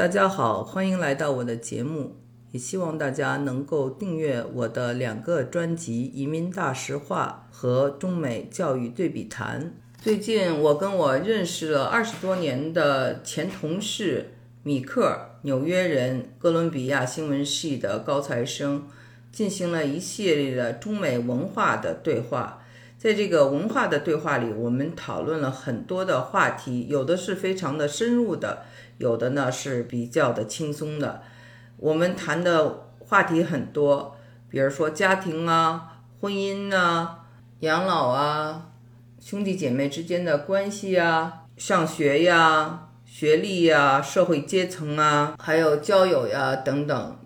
大家好，欢迎来到我的节目，也希望大家能够订阅我的两个专辑《移民大实话》和《中美教育对比谈》。最近，我跟我认识了二十多年的前同事米克，纽约人，哥伦比亚新闻系的高材生，进行了一系列的中美文化的对话。在这个文化的对话里，我们讨论了很多的话题，有的是非常的深入的。有的呢是比较的轻松的，我们谈的话题很多，比如说家庭啊、婚姻啊、养老啊、兄弟姐妹之间的关系啊、上学呀、学历呀、社会阶层啊，还有交友呀等等。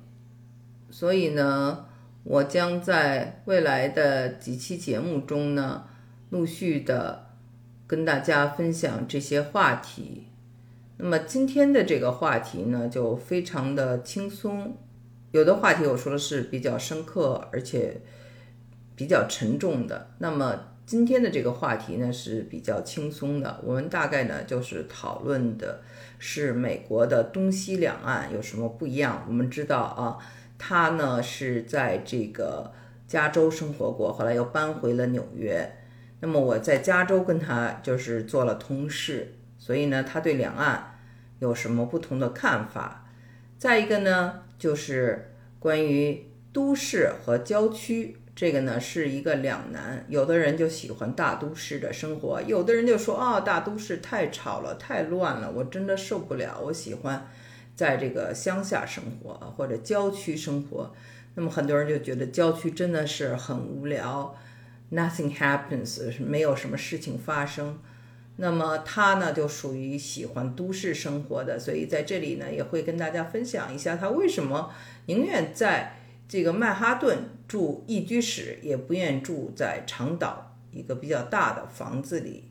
所以呢，我将在未来的几期节目中呢，陆续的跟大家分享这些话题。那么今天的这个话题呢，就非常的轻松。有的话题我说的是比较深刻，而且比较沉重的。那么今天的这个话题呢是比较轻松的。我们大概呢就是讨论的是美国的东西两岸有什么不一样。我们知道啊，他呢是在这个加州生活过，后来又搬回了纽约。那么我在加州跟他就是做了同事。所以呢，他对两岸有什么不同的看法？再一个呢，就是关于都市和郊区，这个呢是一个两难。有的人就喜欢大都市的生活，有的人就说啊，大都市太吵了，太乱了，我真的受不了。我喜欢在这个乡下生活或者郊区生活。那么很多人就觉得郊区真的是很无聊，nothing happens，没有什么事情发生。那么他呢，就属于喜欢都市生活的，所以在这里呢，也会跟大家分享一下他为什么宁愿在这个曼哈顿住一居室，也不愿住在长岛一个比较大的房子里。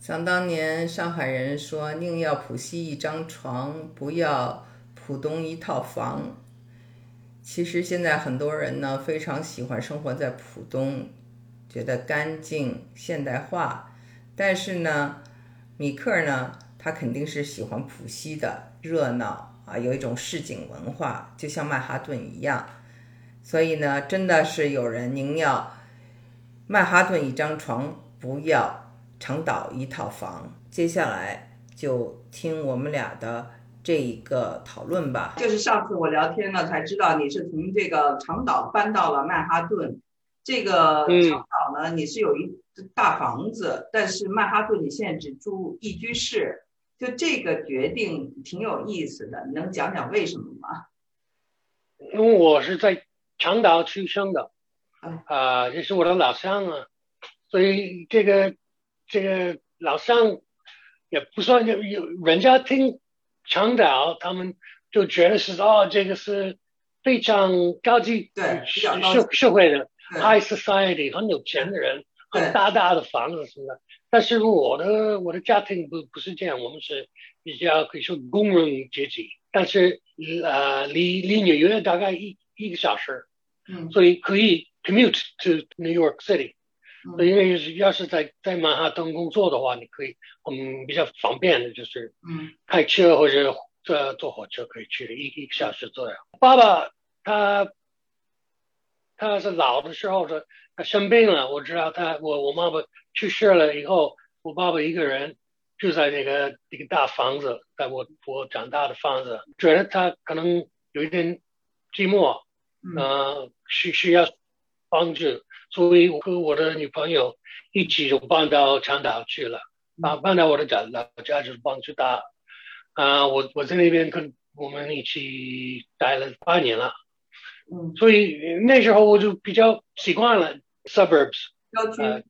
想当年上海人说宁要浦西一张床，不要浦东一套房。其实现在很多人呢，非常喜欢生活在浦东，觉得干净现代化。但是呢，米克呢，他肯定是喜欢浦西的热闹啊，有一种市井文化，就像曼哈顿一样。所以呢，真的是有人宁要曼哈顿一张床，不要长岛一套房。接下来就听我们俩的这一个讨论吧。就是上次我聊天呢，才知道你是从这个长岛搬到了曼哈顿。这个长岛呢，你是有一大房子，但是曼哈顿你现在只住一居室，就这个决定挺有意思的，能讲讲为什么吗？因为我是在长岛出生的，啊，这是我的老乡啊，所以这个这个老乡也不算有有人家听长岛，他们就觉得是哦，这个是非常高级对社社会的。High society 很有钱的人，很大大的房子什么的。但是我的我的家庭不不是这样，我们是比较可以说工人阶级。但是呃，离离纽约大概一一个小时，嗯，所以可以 commute to New York City。嗯，因为要是在在曼哈顿工作的话，你可以嗯比较方便的就是嗯开车或者坐坐火车可以去一一个小时左右。爸爸他。他是老的时候，的他生病了。我知道他，我我妈妈去世了以后，我爸爸一个人住在那个一个大房子，在我我长大的房子，觉得他可能有一点寂寞，嗯，需需要帮助，所以我和我的女朋友一起就搬到长岛去了，啊，搬到我的家老家就是帮助他，啊，我我在那边跟我们一起待了八年了。嗯，所以那时候我就比较习惯了 suburbs 郊区，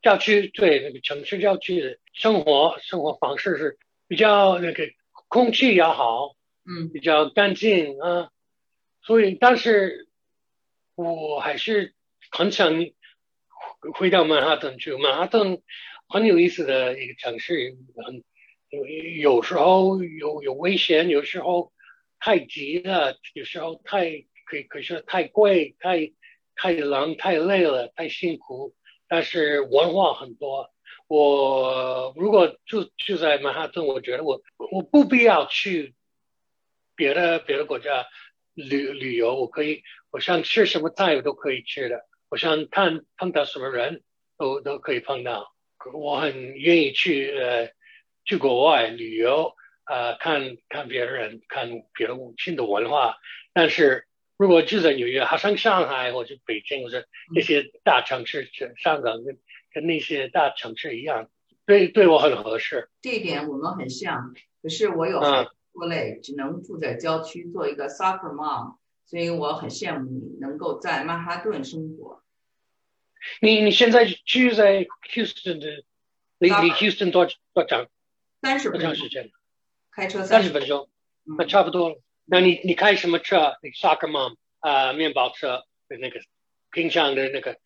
郊区对那个城市郊区的生活生活方式是比较那个空气也好，嗯，比较干净啊。所以但是我还是很想回到曼哈顿去。曼哈顿很有意思的一个城市，很有有时候有有危险，有时候太急了，有时候太。可可是太贵，太太冷，太累了，太辛苦。但是文化很多。我如果住住在曼哈顿，我觉得我我不必要去别的别的国家旅旅游，我可以，我想吃什么菜我都可以吃的，我想看碰到什么人都都可以碰到。我很愿意去呃去国外旅游，呃看看别人，看别的新的文化。但是如果住在纽约，好像上海或者北京或者这些大城市，香港跟跟那些大城市一样，对对我很合适。这一点我们很像，可是我有拖累，只能住在郊区做一个 soccer mom，所以我很羡慕你能够在曼哈顿生活。你你现在住在 Houston 的，离离 Houston 多多长？三十分钟时间？开车三十分钟，那差不多了。那你你开什么车？那 Soccer Mom 啊，面包车那个平常的那个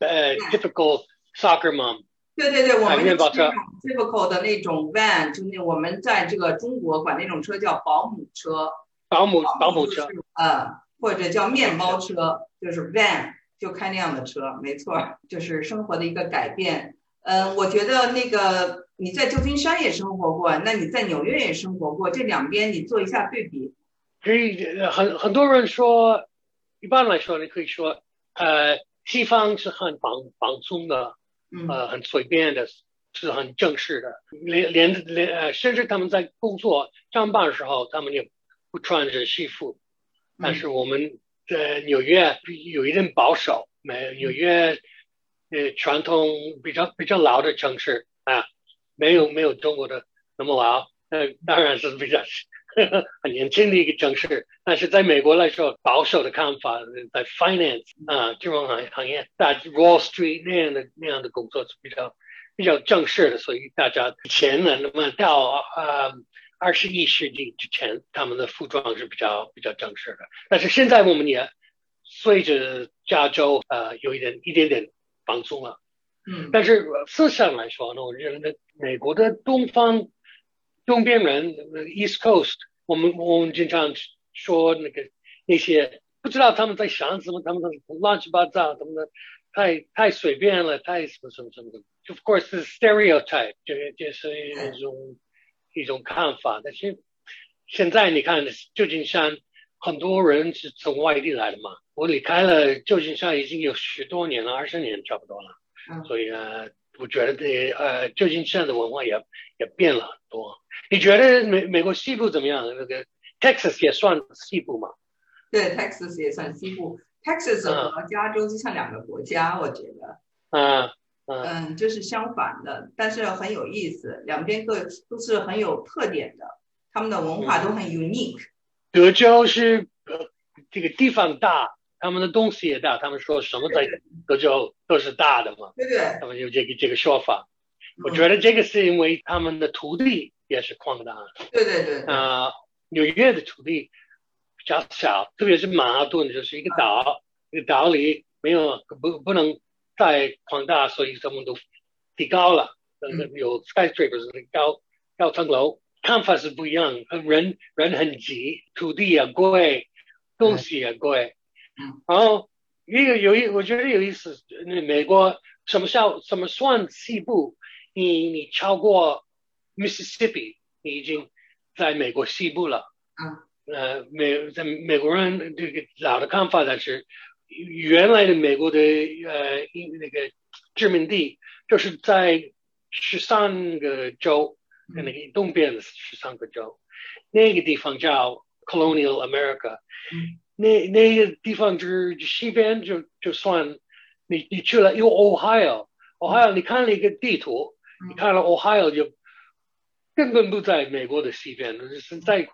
呃 typical Soccer Mom。对对对，我们面包车 typical 的那种 van，就那我们在这个中国管那种车叫保姆车。保姆保姆车。呃，或者叫面包车，就是 van。就开那样的车，没错，就是生活的一个改变。嗯，我觉得那个你在旧金山也生活过，那你在纽约也生活过，这两边你做一下对比。可以，很很多人说，一般来说，你可以说，呃，西方是很放放松的，呃，很随便的，是很正式的，连连连呃，甚至他们在工作上班的时候，他们也不穿着西服，但是我们。在纽约有一点保守，没纽约呃传统比较比较老的城市啊，没有没有中国的那么老，呃当然是比较呵 呵很年轻的一个城市，但是在美国来说，保守的看法在 finance 啊金融行行业，在 Wall Street 那样的那样的工作是比较比较正式的，所以大家钱呢那么到啊。二十一世纪之前，他们的服装是比较比较正式的。但是现在我们也随着加州呃有一点一点点放松了。嗯。但是思想来说呢，我认为美国的东方东边人 East Coast，我们我们经常说那个那些不知道他们在想什么，他们乱七八糟，他们的太太随便了，太什么什么什么的。Of course stereotype 就是就是一种。一种看法，但是现在你看旧金山，很多人是从外地来的嘛。我离开了旧金山已经有十多年了，二十年差不多了。所以呢，我觉得这呃旧金山的文化也也变了很多。你觉得美美国西部怎么样？那个 Texas 也算西部吗？对，Texas 也算西部。Texas 和加州就像两个国家，我觉得。嗯。嗯，就是相反的，但是很有意思，两边各都是很有特点的，他们的文化都很 unique。德州是呃这个地方大，他们的东西也大，他们说什么在德州都是大的嘛，对对，他们有这个这个说法。我觉得这个是因为他们的土地也是矿大，对对对。啊，纽约的土地比较小，特别是曼哈顿就是一个岛，一个岛里没有不不能。再扩大，所以他们都提高了。有 skyscrapers 高高层楼，看法是不一样。人人很急，土地也贵，东西也贵。然后一个有一，我觉得有意思。那美国什么叫什么算西部？你你超过 Mississippi，你已经在美国西部了。嗯。呃，美在美国人这个老的看法但是。原来的美国的呃那个殖民地，就是在十三个州，那个东边的十三个州，那个地方叫 Colonial America，那那个地方就是西边就就算你你去了，有 Ohio，Ohio 你看了一个地图，你看了 Ohio 就根本不在美国的西边，是在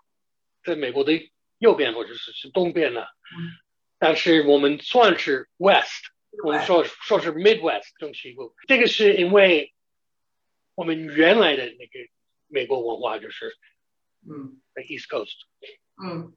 在美国的右边或者是是东边的。但是我们算是 West，我们说说是 Midwest 中西部，这个是因为我们原来的那个美国文化就是，嗯，East Coast，嗯，